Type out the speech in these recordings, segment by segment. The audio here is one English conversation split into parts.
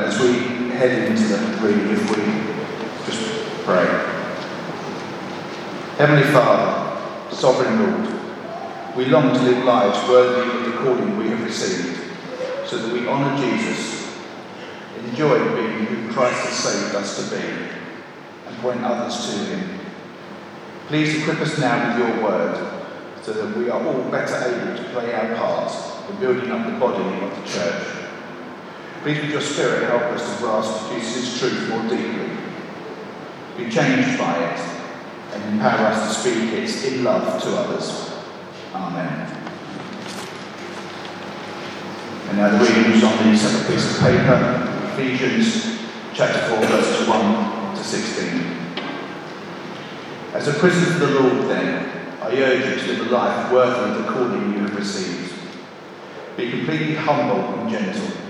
Uh, as we head into the reading, if we just pray. Heavenly Father, Sovereign Lord, we long to live lives worthy of the calling we have received, so that we honour Jesus, enjoy being who Christ has saved us to be, and point others to Him. Please equip us now with your word, so that we are all better able to play our parts in building up the body of the church. Please, with your Spirit, help us to grasp Jesus' truth more deeply, be changed by it, and empower us to speak it in love to others. Amen. And now the readings on the separate piece of paper, Ephesians chapter 4, verses 1 to 16. As a prisoner of the Lord, then, I urge you to live a life worthy of the calling you have received. Be completely humble and gentle.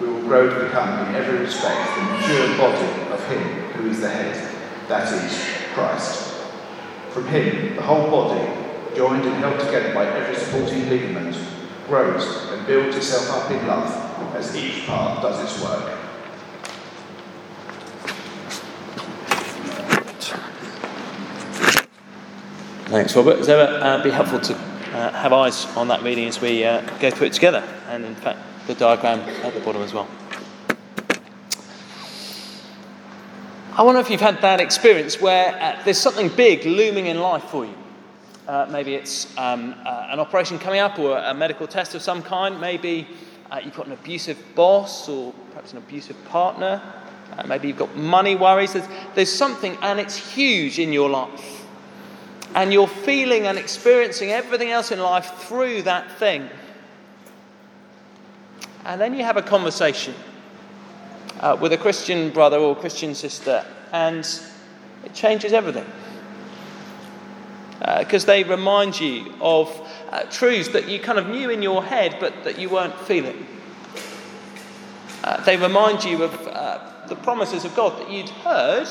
we will grow to become in every respect the mature body of Him who is the head, that is, Christ. From Him, the whole body, joined and held together by every supporting ligament, grows and builds itself up in love as each part does its work. Thanks, Robert. It's ever uh, be helpful to uh, have eyes on that reading as we uh, go through it together, and in fact, the diagram at the bottom as well. I wonder if you've had that experience where uh, there's something big looming in life for you. Uh, maybe it's um, uh, an operation coming up or a medical test of some kind. Maybe you've got an abusive boss or perhaps an abusive partner. maybe you've got money worries. There's, there's something and it's huge in your life and you're feeling and experiencing everything else in life through that thing. And then you have a conversation uh, with a Christian brother or Christian sister, and it changes everything. Because uh, they remind you of uh, truths that you kind of knew in your head but that you weren't feeling. Uh, they remind you of uh, the promises of God that you'd heard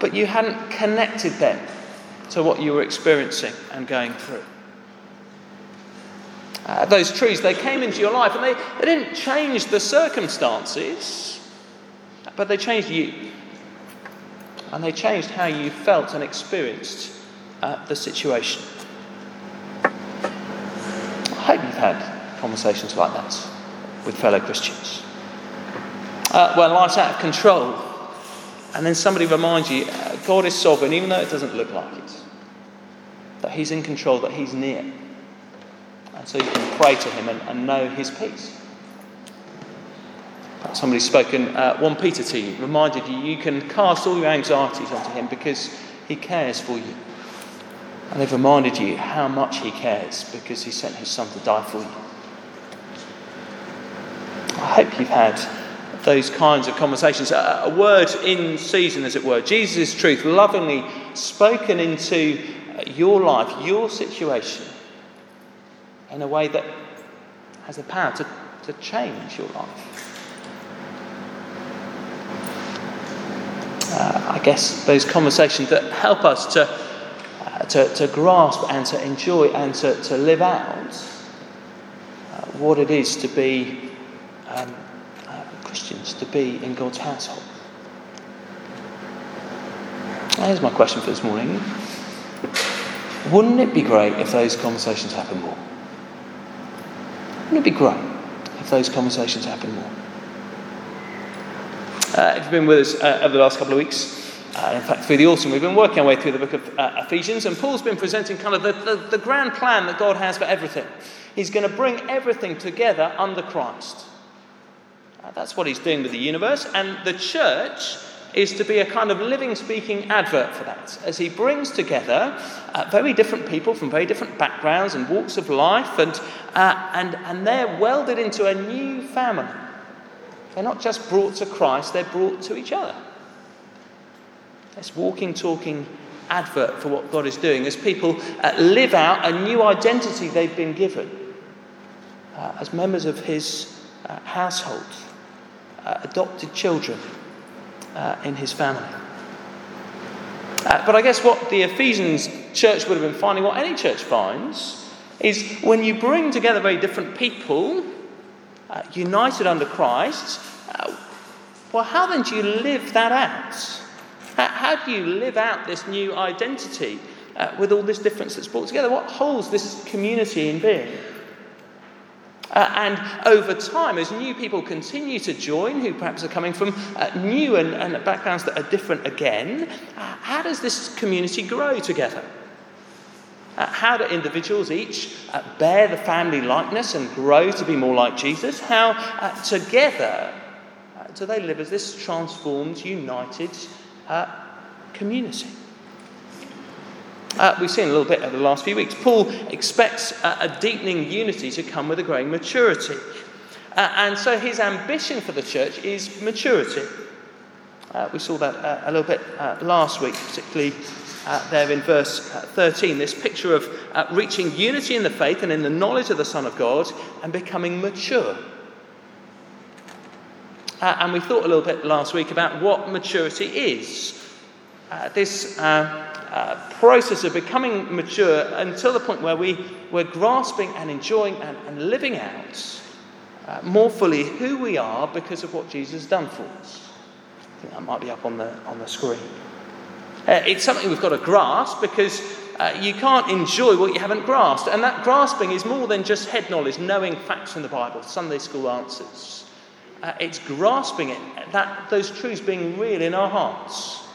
but you hadn't connected them to what you were experiencing and going through. Uh, those truths, they came into your life and they, they didn't change the circumstances, but they changed you. And they changed how you felt and experienced uh, the situation. I hope you've had conversations like that with fellow Christians. Uh, life's out of control, and then somebody reminds you uh, God is sovereign, even though it doesn't look like it. That He's in control, that He's near. And so you can pray to Him and, and know His peace. Somebody's spoken uh, 1 Peter to you, reminded you you can cast all your anxieties onto Him because He cares for you. And they've reminded you how much He cares because He sent His Son to die for you. I hope you've had those kinds of conversations. A, a word in season, as it were. Jesus' truth, lovingly spoken into your life, your situation, in a way that has the power to, to change your life. Uh, I guess those conversations that help us to, uh, to, to, grasp and to enjoy and to, to live out uh, what it is to be um, uh, Christians, to be in God's household. Here's my question for this morning. Wouldn't it be great if those conversations happened more? Wouldn't it be great if those conversations happened more? Uh, if you've been with us uh, over the last couple of weeks, uh, in fact, through the autumn, we've been working our way through the book of uh, Ephesians, and Paul's been presenting kind of the, the, the grand plan that God has for everything. He's going to bring everything together under Christ. Uh, that's what he's doing with the universe, and the church is to be a kind of living, speaking advert for that, as he brings together uh, very different people from very different backgrounds and walks of life, and, uh, and, and they're welded into a new family. They're not just brought to Christ, they're brought to each other. This walking, talking advert for what God is doing as people uh, live out a new identity they've been given uh, as members of His uh, household, uh, adopted children uh, in his family. Uh, but I guess what the Ephesians church would have been finding, what any church finds, is when you bring together very different people, uh, united under Christ, uh, well, how then do you live that out? How, how do you live out this new identity uh, with all this difference that's brought together? What holds this community in being? Uh, and over time, as new people continue to join, who perhaps are coming from uh, new and, and, backgrounds that are different again, uh, how does this community grow together? Uh, how do individuals each uh, bear the family likeness and grow to be more like Jesus? How uh, together do they live as this transformed, united community? Uh, we've seen a little bit over the last few weeks. Paul expects uh, a deepening unity to come with a growing maturity. Uh, and so his ambition for the church is maturity. Uh, we saw that uh, a little bit uh, last week, particularly there in verse 13. This picture of reaching unity in the faith and in the knowledge of the Son of God and becoming mature. and we thought a little bit last week about what maturity is. this uh, process of becoming mature until the point where we, we're grasping and enjoying and, and living out uh, more fully who we are because of what Jesus has done for us. I think that might be up on the, on the screen. Uh, it's something we've got to grasp because uh, you can't enjoy what you haven't grasped. And that grasping is more than just head knowledge, knowing facts from the Bible, Sunday school answers. Uh, it's grasping it, that, those truths being real in our hearts.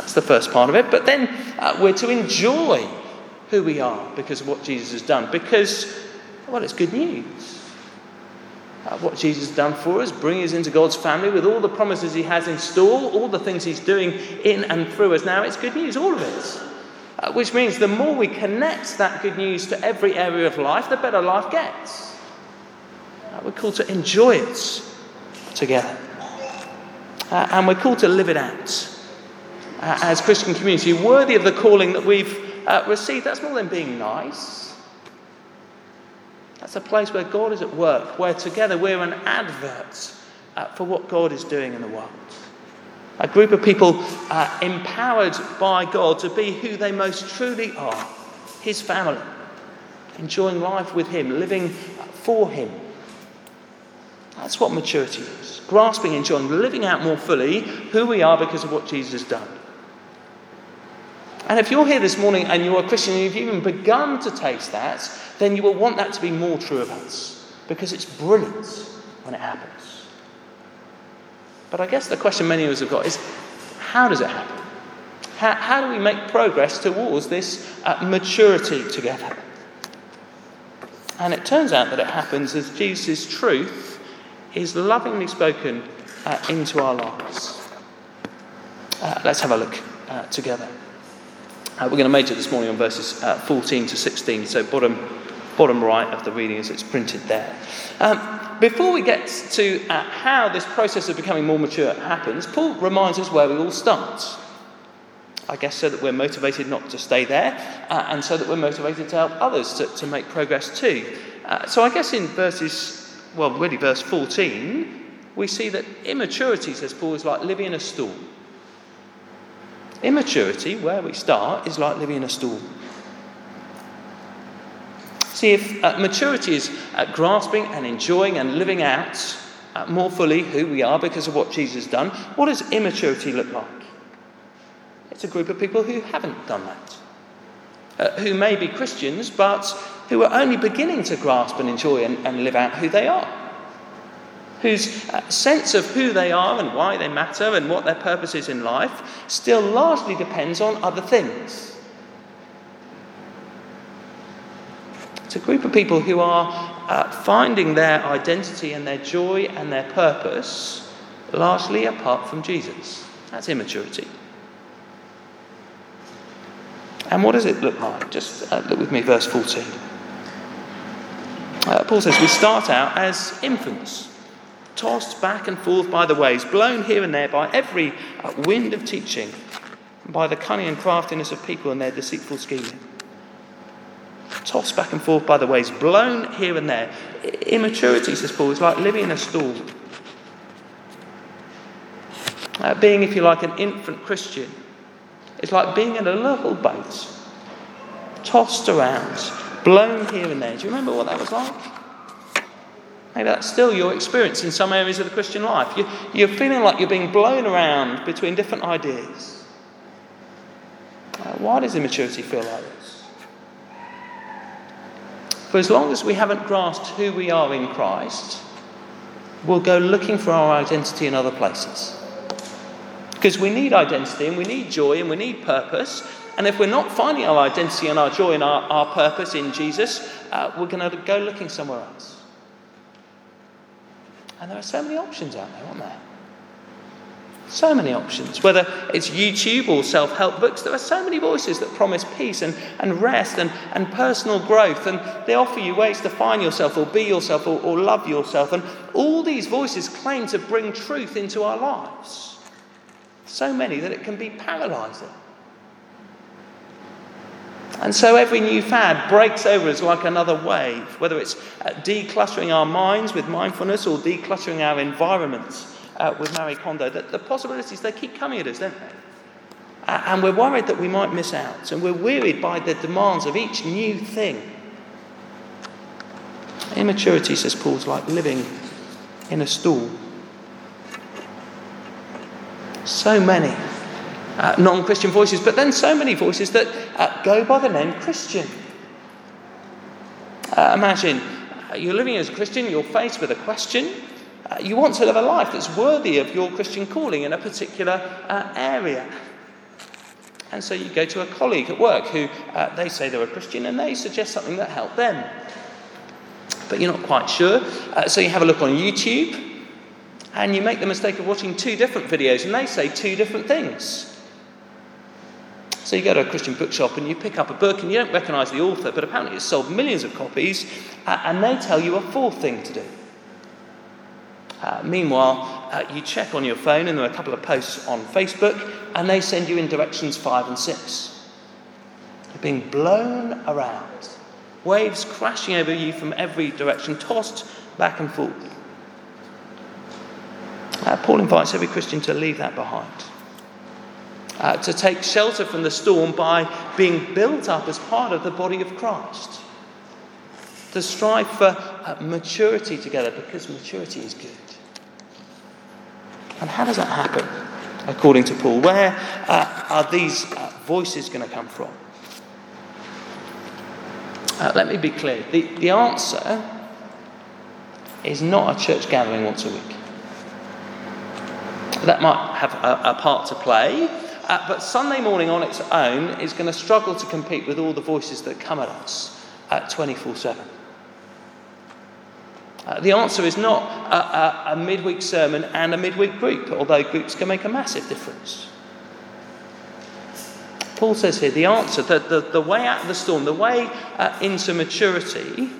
That's the first part of it. But then uh, we're to enjoy who we are because of what Jesus has done. Because, well, it's good news. Uh, what Jesus has done for us, bringing us into God's family with all the promises He has in store, all the things He's doing in and through us now, it's good news, all of it. Uh, which means the more we connect that good news to every area of life, the better life gets. Uh, we're called to enjoy it together. Uh, and we're called to live it out uh, as Christian community worthy of the calling that we've uh, received. That's more than being nice. That's a place where God is at work, where together we're an advert uh, for what God is doing in the world. A group of people uh, empowered by God to be who they most truly are His family, enjoying life with Him, living for Him. That's what maturity is grasping, enjoying, living out more fully who we are because of what Jesus has done. And if you're here this morning and you're a Christian and you've even begun to taste that, then you will want that to be more true of us because it's brilliant when it happens. But I guess the question many of us have got is how does it happen? How, how do we make progress towards this uh, maturity together? And it turns out that it happens as Jesus' truth is lovingly spoken uh, into our lives. Uh, let's have a look uh, together. Uh, we're going to major this morning on verses uh, 14 to 16, so bottom, bottom right of the reading as it's printed there. Um, before we get to uh, how this process of becoming more mature happens, Paul reminds us where we all start. I guess so that we're motivated not to stay there, uh, and so that we're motivated to help others to, to make progress too. Uh, so I guess in verses, well, really verse 14, we see that immaturity, says Paul, is like living in a storm. Immaturity, where we start, is like living in a storm. See, if uh, maturity is uh, grasping and enjoying and living out uh, more fully who we are because of what Jesus has done, what does immaturity look like? It's a group of people who haven't done that, uh, who may be Christians, but who are only beginning to grasp and enjoy and, and live out who they are, whose uh, sense of who they are and why they matter and what their purpose is in life still largely depends on other things. It's a group of people who are uh, finding their identity and their joy and their purpose largely apart from Jesus. That's immaturity. And what does it look like? Just uh, look with me, verse 14. Uh, Paul says, We start out as infants, tossed back and forth by the waves, blown here and there by every uh, wind of teaching, by the cunning and craftiness of people and their deceitful scheming tossed back and forth by the waves, blown here and there. Immaturity, says Paul, is like living in a storm. Uh, being, if you like, an infant Christian is like being in a little boat, tossed around, blown here and there. Do you remember what that was like? Maybe that's still your experience in some areas of the Christian life. You, you're feeling like you're being blown around between different ideas. Uh, why does immaturity feel like this? For as long as we haven't grasped who we are in Christ, we'll go looking for our identity in other places. Because we need identity and we need joy and we need purpose. And if we're not finding our identity and our joy and our, our purpose in Jesus, uh, we're going to go looking somewhere else. And there are so many options out there, aren't there? So many options. Whether it's YouTube or self help books, there are so many voices that promise peace and, and rest and, and personal growth. And they offer you ways to find yourself or be yourself or, or love yourself. And all these voices claim to bring truth into our lives. So many that it can be paralyzing. And so every new fad breaks over as like another wave, whether it's uh, decluttering our minds with mindfulness or decluttering our environments uh, with Marie Kondo, that the possibilities, they keep coming at us, don't they? And we're worried that we might miss out. And we're wearied by the demands of each new thing. Immaturity, says Paul, is like living in a stall. So many uh, non Christian voices, but then so many voices that uh, go by the name Christian. Uh, imagine uh, you're living as a Christian, you're faced with a question, uh, you want to live a life that's worthy of your Christian calling in a particular uh, area. And so you go to a colleague at work who they say they're a Christian and they suggest something that helped them. But you're not quite sure. So you have a look on YouTube and you make the mistake of watching two different videos and they say two different things. So you go to a Christian bookshop and you pick up a book and you don't recognize the author, but apparently it's sold millions of copies uh, and they tell you a fourth thing to do. Uh, meanwhile, uh, you check on your phone, and there are a couple of posts on Facebook, and they send you in directions five and six. You're being blown around, waves crashing over you from every direction, tossed back and forth. Uh, Paul invites every Christian to leave that behind. Uh, to take shelter from the storm by being built up as part of the body of Christ. To strive for uh, maturity together because maturity is good. And how does that happen, according to Paul? Where uh, are these uh, voices going to come from? Uh, let me be clear the, the answer is not a church gathering once a week. That might have a, a part to play, uh, but Sunday morning on its own is going to struggle to compete with all the voices that come at us at 24 7. Uh, the answer is not a, a, a midweek sermon and a midweek group, although groups can make a massive difference. Paul says here the answer, the, the, the way out of the storm, the way uh, into maturity,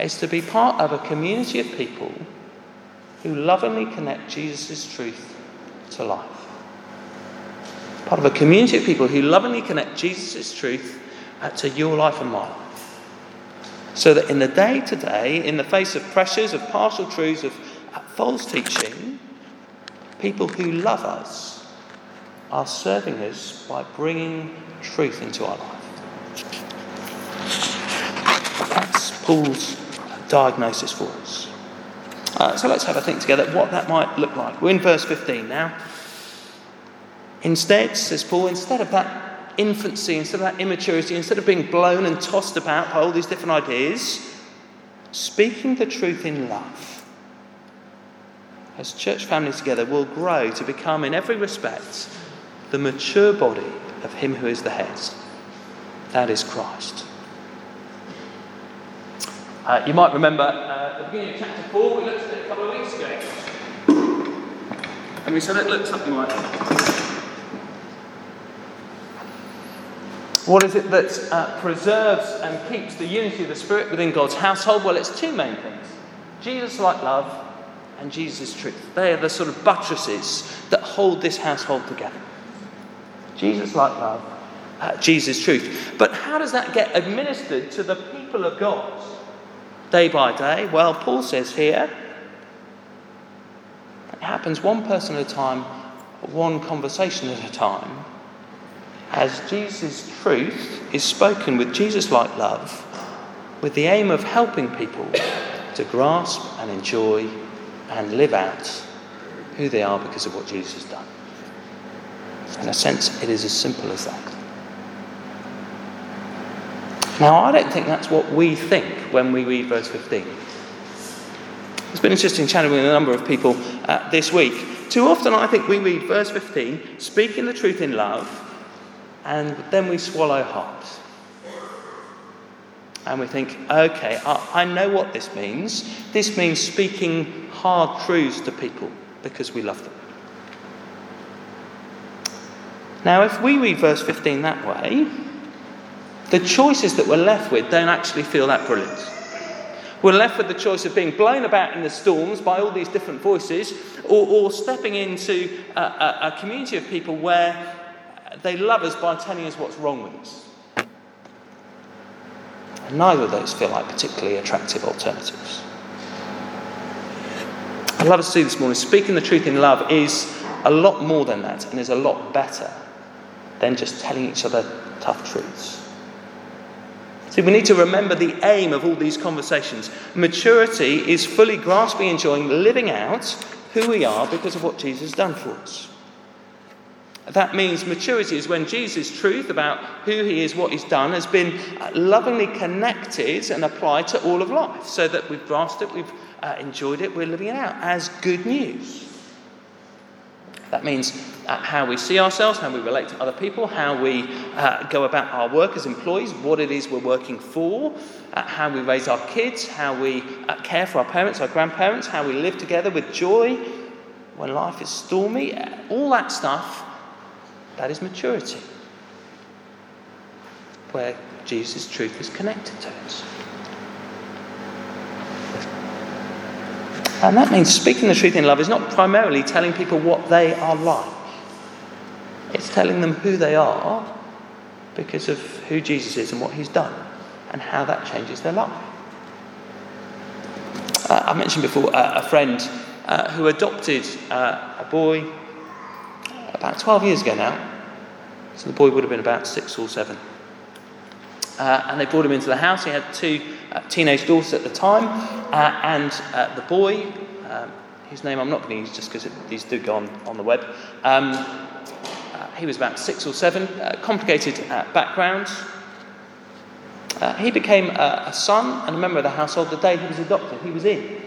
is to be part of a community of people who lovingly connect Jesus' truth to life. Part of a community of people who lovingly connect Jesus' truth uh, to your life and mine. So that in the day to day, in the face of pressures, of partial truths, of false teaching, people who love us are serving us by bringing truth into our life. That's Paul's diagnosis for us. Uh, so let's have a think together what that might look like. We're in verse 15 now. Instead, says Paul, instead of that infancy, instead of that immaturity, instead of being blown and tossed about by all these different ideas, speaking the truth in love, as church families together, will grow to become, in every respect, the mature body of Him who is the head. That is Christ. Uh, you might remember uh, at the beginning of chapter 4, we looked at it a couple of weeks ago. And we said it looked something like What is it that uh, preserves and keeps the unity of the Spirit within God's household? Well, it's two main things Jesus like love and Jesus' truth. They are the sort of buttresses that hold this household together. Jesus like love, uh, Jesus' truth. But how does that get administered to the people of God day by day? Well, Paul says here it happens one person at a time, one conversation at a time as Jesus' truth is spoken with Jesus like love, with the aim of helping people to grasp and enjoy and live out who they are because of what Jesus has done. In a sense, it is as simple as that. Now, I don't think that's what we think when we read verse 15. It's been interesting chatting with a number of people uh, this week. Too often, I think we read verse 15, speaking the truth in love, and then we swallow hard. And we think, okay, I, I know what this means. This means speaking hard truths to people because we love them. Now, if we read verse 15 that way, the choices that we're left with don't actually feel that brilliant. We're left with the choice of being blown about in the storms by all these different voices, or, or stepping into a, a, a community of people where they love us by telling us what's wrong with us. And neither of those feel like particularly attractive alternatives. I'd love to see this morning speaking the truth in love is a lot more than that and is a lot better than just telling each other tough truths. See, we need to remember the aim of all these conversations. Maturity is fully grasping, enjoying, living out who we are because of what Jesus has done for us. That means maturity is when Jesus' truth about who he is, what he's done, has been uh, lovingly connected and applied to all of life so that we've grasped it, we've uh, enjoyed it, we're living it out as good news. That means uh, how we see ourselves, how we relate to other people, how we uh, go about our work as employees, what it is we're working for, uh, how we raise our kids, how we uh, care for our parents, our grandparents, how we live together with joy when life is stormy. All that stuff that is maturity, where Jesus' truth is connected to us. And that means speaking the truth in love is not primarily telling people what they are like, it's telling them who they are because of who Jesus is and what he's done and how that changes their life. Uh, I mentioned before uh, a friend uh, who adopted uh, a boy about 12 years ago now. So the boy would have been about six or seven. Uh, and they brought him into the house. He had two uh, teenage daughters at the time. Uh, and uh, the boy, um, whose name I'm not going to use just because these do go on, on the web, um, uh, he was about six or seven, uh, complicated background. he became a, a son and a member of the household the day he was adopted. He was in.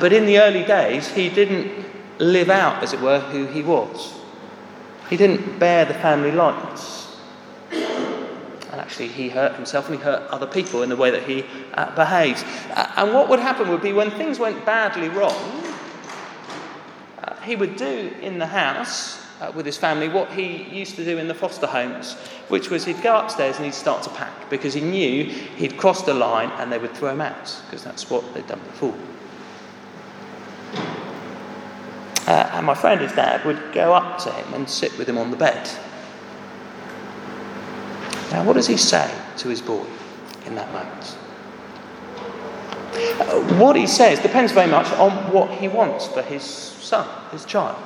but in the early days, he didn't live out, as it were, who he was. He didn't bear the family likeness. And actually, he hurt himself and he hurt other people in the way that he uh. Uh, and what would happen would be when things went badly wrong, uh, he would do in the house uh, with his family what he used to do in the foster homes, which was he'd go upstairs and he'd start to pack because he knew he'd crossed a line and they would throw him out because that's what they'd done before. Uh, and my friend, his dad, would go up to him and sit with him on the bed. Now, what does he say to his boy in that moment? Uh, what he says depends very much on what he wants for his son, his child.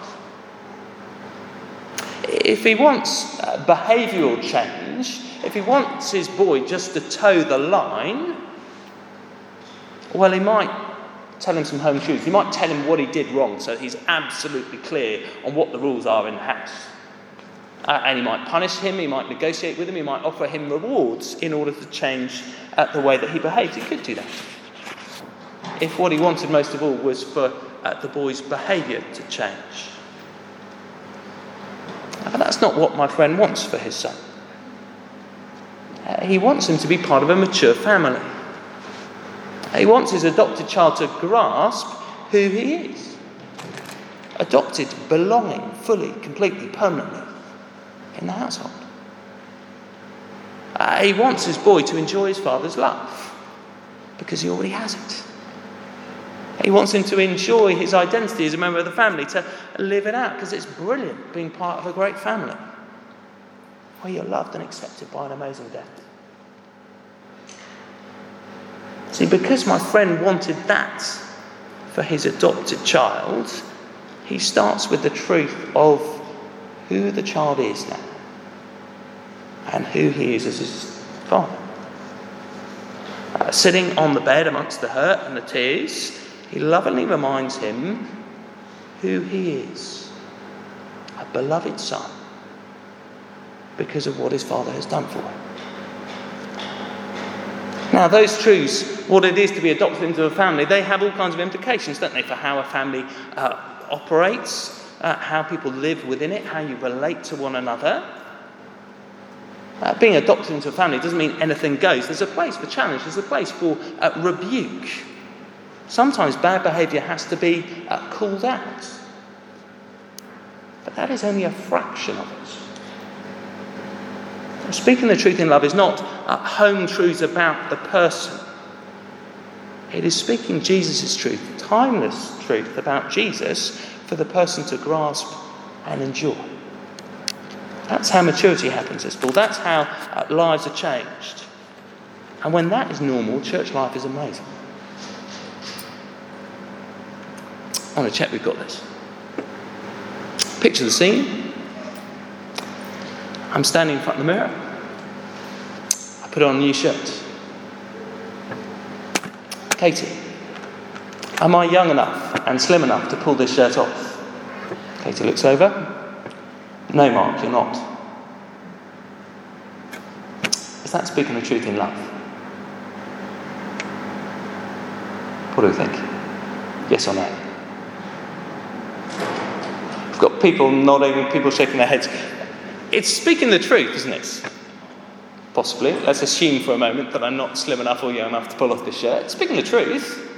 if he wants uh, behavioural change, if he wants his boy just to toe the line, well, he might tell him some home truths. You might tell him what he did wrong so he's absolutely clear on what the rules are in the house. Uh, and he might punish him, he might negotiate with him, he might offer him rewards in order to change uh, the way that he behaves. He could do that. If what he wanted most of all was for uh, the boy's behaviour to change. But that's not what my friend wants for his son. Uh, he wants him to be part of a mature family. He wants his adopted child to grasp who he is. Adopted, belonging fully, completely, permanently in the household. Uh, he wants his boy to enjoy his father's love because he already has it. He wants him to enjoy his identity as a member of the family, to live it out because it's brilliant being part of a great family where you're loved and accepted by an amazing dad. See, because my friend wanted that for his adopted child, he starts with the truth of who the child is now and who he is as his father. Uh, sitting on the bed amongst the hurt and the tears, he lovingly reminds him who he is a beloved son because of what his father has done for him. Now, those truths, what it is to be adopted into a family, they have all kinds of implications, don't they, for how a family uh, operates, uh, how people live within it, how you relate to one another. Uh, being adopted into a family doesn't mean anything goes. There's a place for challenge, there's a place for uh, rebuke. Sometimes bad behaviour has to be uh, called out. But that is only a fraction of it. Speaking the truth in love is not uh, home truths about the person. It is speaking Jesus' truth, timeless truth about Jesus for the person to grasp and enjoy. That's how maturity happens, as Paul. That's how uh, lives are changed. And when that is normal, church life is amazing. I want to check we've got this. Picture the scene. I'm standing in front of the mirror. I put on a new shirt. Katie, am I young enough and slim enough to pull this shirt off? Katie looks over. No, Mark, you're not. Is that speaking the truth in love? What do you think? Yes or no? We've got people nodding, people shaking their heads. It's speaking the truth, isn't it? Possibly. Let's assume for a moment that I'm not slim enough or young enough to pull off this shirt. Speaking the truth.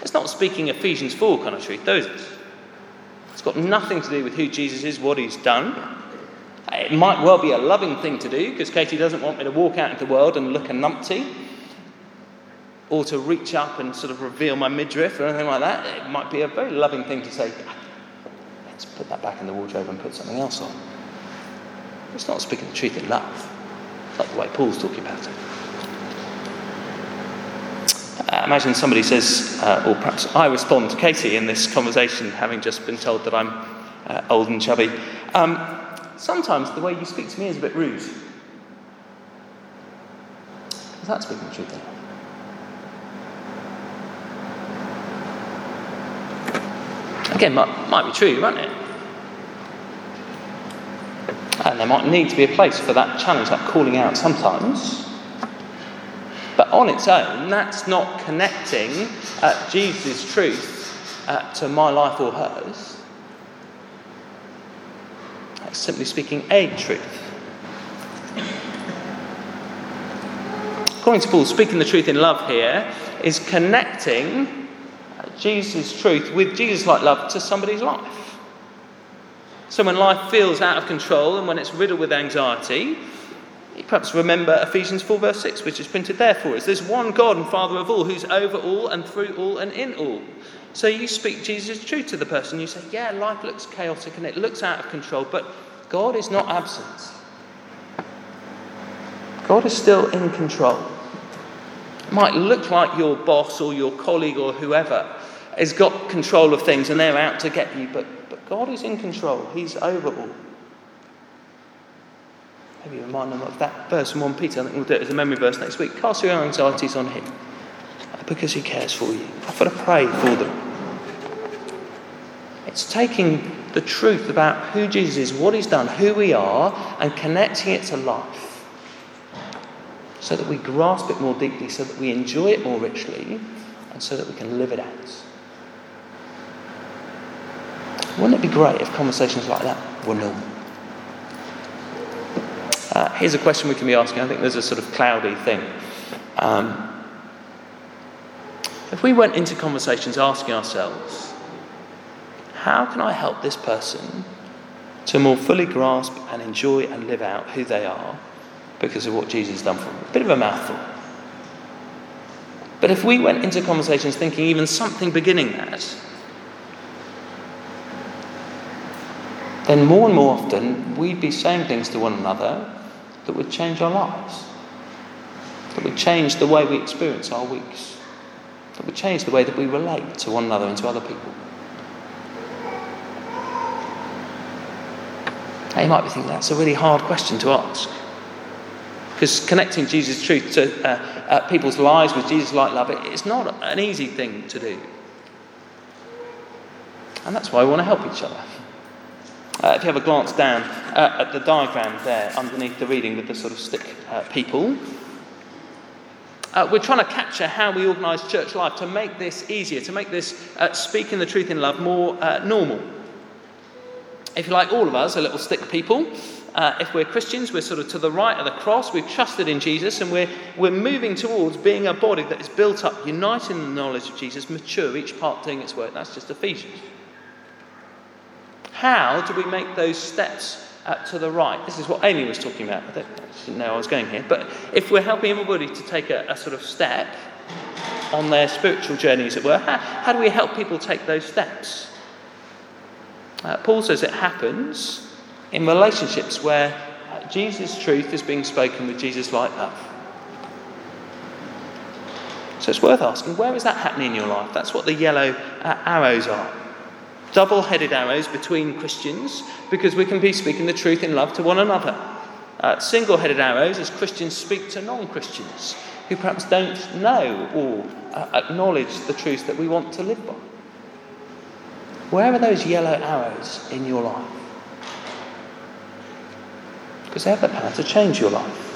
It's not speaking Ephesians 4 kind of truth, is it? It's got nothing to do with who Jesus is, what he's done. It might well be a loving thing to do because Katie doesn't want me to walk out into the world and look a numpty or to reach up and sort of reveal my midriff or anything like that. It might be a very loving thing to say, let's put that back in the wardrobe and put something else on. It's not speaking the truth in love. Not the way Paul's talking about it. Uh, imagine somebody says, uh, or perhaps I respond to Katie in this conversation, having just been told that I'm uh, old and chubby. Um, sometimes the way you speak to me is a bit rude. Is that speaking the truth? Again, might, might be true, might it? And there might need to be a place for that challenge, that calling out sometimes. But on its own, that's not connecting uh, Jesus' truth uh, to my life or hers. That's simply speaking a truth. According to Paul, speaking the truth in love here is connecting Jesus' truth with Jesus like love to somebody's life. So when life feels out of control and when it's riddled with anxiety, you perhaps remember Ephesians 4, verse 6, which is printed there for us. There's one God and Father of all who's over all and through all and in all. So you speak Jesus' truth to the person. You say, Yeah, life looks chaotic and it looks out of control, but God is not absent. God is still in control. It might look like your boss or your colleague or whoever has got control of things and they're out to get you, but, God is in control. He's over all. Maybe you remind them of that verse in 1 Peter. I think we'll do it as a memory verse next week. Cast your anxieties on him uh, because he cares for you. I've got to pray for them. It's taking the truth about who Jesus is, what he's done, who we are, and connecting it to life so that we grasp it more deeply, so that we enjoy it more richly, and so that we can live it out. Wouldn't it be great if conversations like that were normal? Uh, here's a question we can be asking. I think there's a sort of cloudy thing. Um, if we went into conversations asking ourselves, how can I help this person to more fully grasp and enjoy and live out who they are because of what Jesus has done for them? A bit of a mouthful. But if we went into conversations thinking even something beginning that, then more and more often we'd be saying things to one another that would change our lives, that would change the way we experience our weeks, that would change the way that we relate to one another and to other people. Now, you might be thinking that's a really hard question to ask. Because connecting Jesus' truth to uh, uh, people's lives with Jesus like love, it's not an easy thing to do. And that's why we want to help each other. Uh, if you have a glance down uh, at the diagram there underneath the reading with the sort of stick uh, people, uh, we're trying to capture how we organise church life to make this easier, to make this uh, speaking the truth in love more uh, normal. If you like, all of us are little stick people. if we're Christians, we're sort of to the right of the cross. We've trusted in Jesus and we're, we're moving towards being a body that is built up, united in the knowledge of Jesus, mature, each part doing its work. That's just Ephesians. How do we make those steps to the right? This is what Amy was talking about. I, I didn't know I was going here. But if we're helping everybody to take a, a sort of step on their spiritual journey, as it were, how, how do we help people take those steps? Uh, Paul says it happens in relationships where uh, Jesus' truth is being spoken with Jesus light love. So it's worth asking, where is that happening in your life? That's what the yellow uh, arrows are double headed arrows between Christians because we can be speaking the truth in love to one another. Uh, Single headed arrows as Christians speak to non Christians who perhaps don't know or uh, acknowledge the truth that we want to live by. Where are those yellow arrows in your life? Because they have the power to change your life.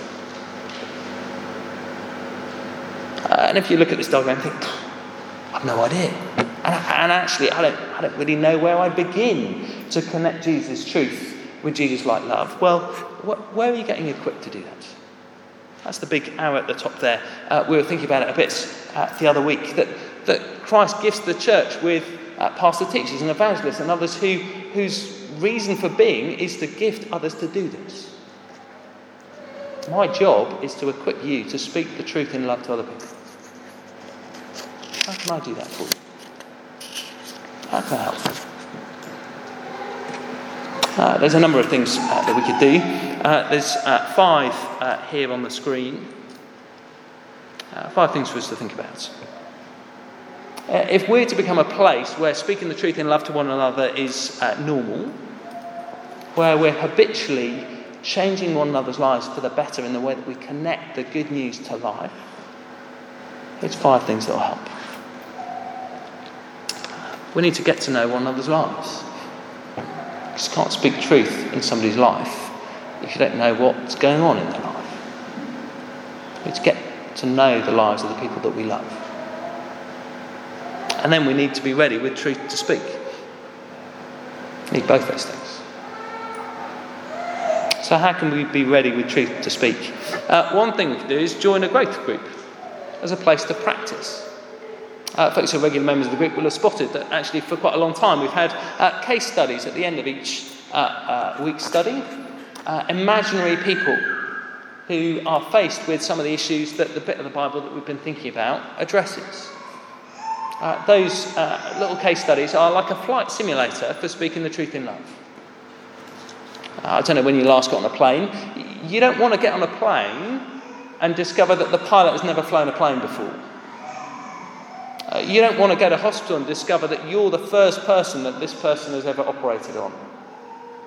Uh, and if you look at this diagram and think, I've no idea. And, and actually, I don't, I don't really know where I begin to connect Jesus' truth with Jesus like love. Well, wh- where are you getting equipped to do that? That's the big arrow at the top there. Uh, we were thinking about it a bit uh, the other week that, that Christ gifts the church with uh, pastor teachers and evangelists and others who, whose reason for being is to gift others to do this. My job is to equip you to speak the truth in love to other people. How can I do that for you? How can help? Uh, there's a number of things uh, that we could do. Uh, there's uh, five uh, here on the screen. Uh, five things for us to think about. if we're to become a place where speaking the truth in love to one another is normal, where we're habitually changing one another's lives for the better in the way that we connect the good news to life, here's five things that will help. We need to get to know one another's lives. You can't speak truth in somebody's life if you don't know what's going on in their life. We need to get to know the lives of the people that we love. And then we need to be ready with truth to speak. We need both those things. So, how can we be ready with truth to speak? Uh, one thing we can do is join a growth group as a place to practice. Uh, folks who are regular members of the group will have spotted that actually for quite a long time we've had uh, case studies at the end of each uh, uh week's study. Uh, imaginary people who are faced with some of the issues that the bit of the Bible that we've been thinking about addresses. Uh, those little case studies are like a flight simulator for speaking the truth in love. I don't know when you last got on a plane. You don't want to get on a plane and discover that the pilot has never flown a plane before. Uh, you don't want to go to hospital and discover that you're the first person that this person has ever operated on.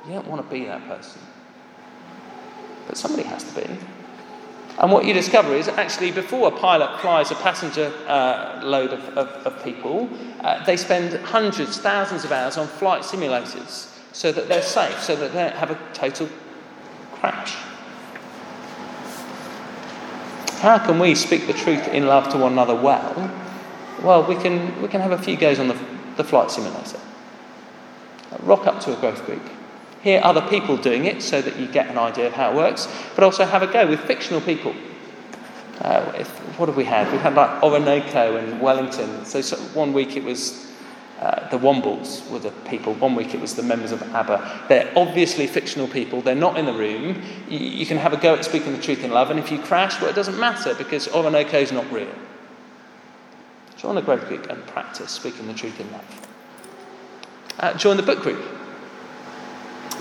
You don't want to be that person. but somebody has to be. And what you discover is actually before a pilot flies a passenger uh, load of, of, of people, uh, they spend hundreds, thousands of hours on flight simulators so that they're safe, so that they don't have a total crash. How can we speak the truth in love to one another well? Well, we can, we can have a few goes on the, the flight simulator. Rock up to a growth group hear other people doing it so that you get an idea of how it works, but also have a go with fictional people. Uh, if, what have we had? We've had like Orinoco and Wellington. So, so one week it was uh, the Wombles were the people. One week it was the members of ABBA. They're obviously fictional people. They're not in the room. You, you, can have a go at speaking the truth in love, and if you crash, well, it doesn't matter because Orinoco is not real. Join a growth group and practice speaking the truth in love. Uh, join the book group.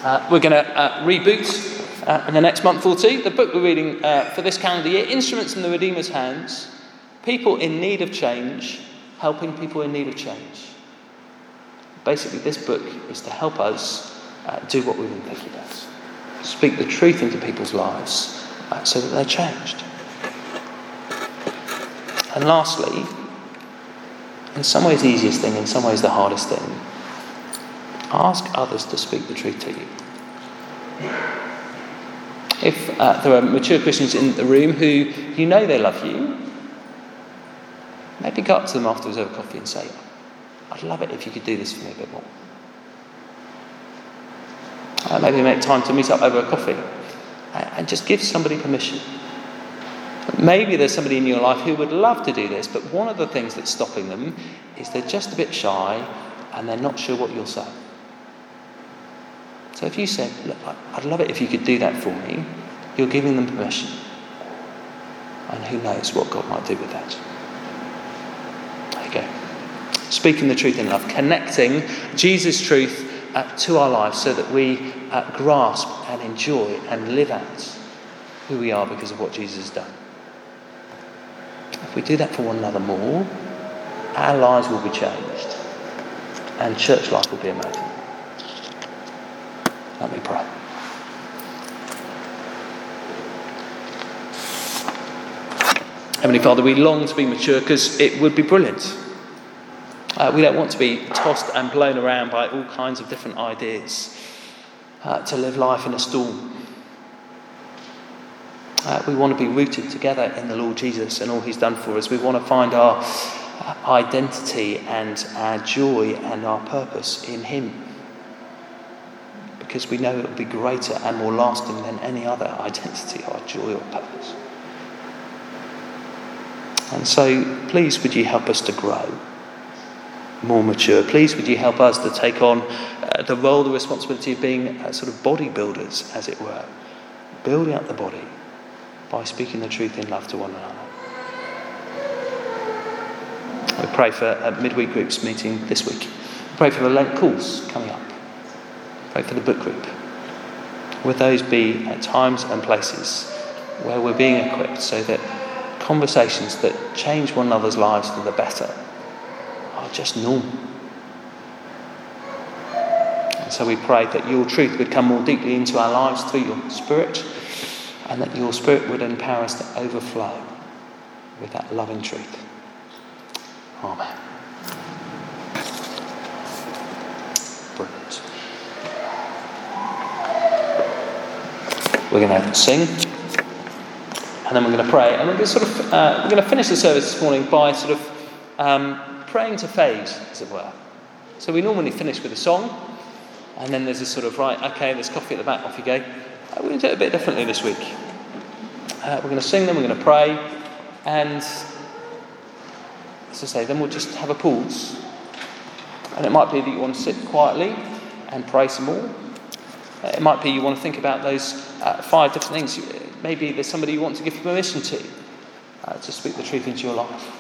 Uh, we're going to uh, reboot uh, in the next month or two. The book we're reading uh, for this calendar year Instruments in the Redeemer's Hands People in Need of Change, Helping People in Need of Change. Basically, this book is to help us uh, do what we've been thinking about speak the truth into people's lives so that they're changed. And lastly, in some ways, the easiest thing, in some ways, the hardest thing Ask others to speak the truth to you. If uh, there are mature Christians in the room who you know they love you, maybe go up to them afterwards over coffee and say, I'd love it if you could do this for me a bit more. Uh, maybe make time to meet up over a coffee and just give somebody permission. Maybe there's somebody in your life who would love to do this, but one of the things that's stopping them is they're just a bit shy and they're not sure what you'll say. So if you said, Look, I'd love it if you could do that for me, you're giving them permission. And who knows what God might do with that. There you go. Speaking the truth in love, connecting Jesus' truth uh, to our lives so that we uh, grasp and enjoy and live out who we are because of what Jesus has done. If we do that for one another more, our lives will be changed and church life will be amazing. Let me pray. Heavenly Father, we long to be mature because it would be brilliant. Uh, we don't want to be tossed and blown around by all kinds of different ideas, uh, to live life in a storm. Uh, we want to be rooted together in the Lord Jesus and all He's done for us. We want to find our uh, identity and our joy and our purpose in Him because we know it will be greater and more lasting than any other identity or joy or purpose. And so, please, would you help us to grow more mature? Please, would you help us to take on uh, the role, the responsibility of being uh, sort of bodybuilders, as it were, building up the body by speaking the truth in love to one another. We pray for a midweek groups meeting this week. We pray for the Lent course coming up. Pray for the book group. Would those be at times and places where we're being equipped so that conversations that change one another's lives for the better are just normal? And so we pray that your truth would come more deeply into our lives through your Spirit and that your Spirit would empower us to overflow with that loving truth. Amen. Brilliant. We're going to sing, and then we're going to pray, and we're going to sort of uh, we're going to finish the service this morning by sort of um, praying to phase, as it were. So we normally finish with a song, and then there's this sort of right, okay, there's coffee at the back, off you go. Uh, we're going to do it a bit differently this week. Uh, we're going to sing them, we're going to pray, and as I say, then we'll just have a pause. And it might be that you want to sit quietly and pray some more. Uh, it might be you want to think about those uh, five different things. Maybe there's somebody you want to give permission to, uh, to speak the truth into your life.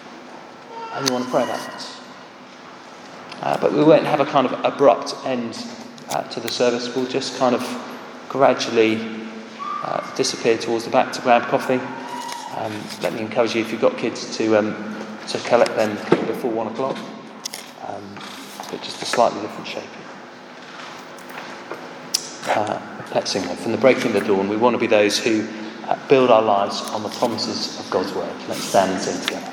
And you want to pray about that. Uh, but we won't have a kind of abrupt end uh, to the service. We'll just kind of gradually uh, disappear towards the back to grab coffee. Um, let me encourage you, if you've got kids, to, um, to collect them before one o'clock. Um, but just a slightly different shape. Uh, Let's sing from the breaking of the dawn. We want to be those who uh, build our lives on the promises of God's word. Let's stand and sing together.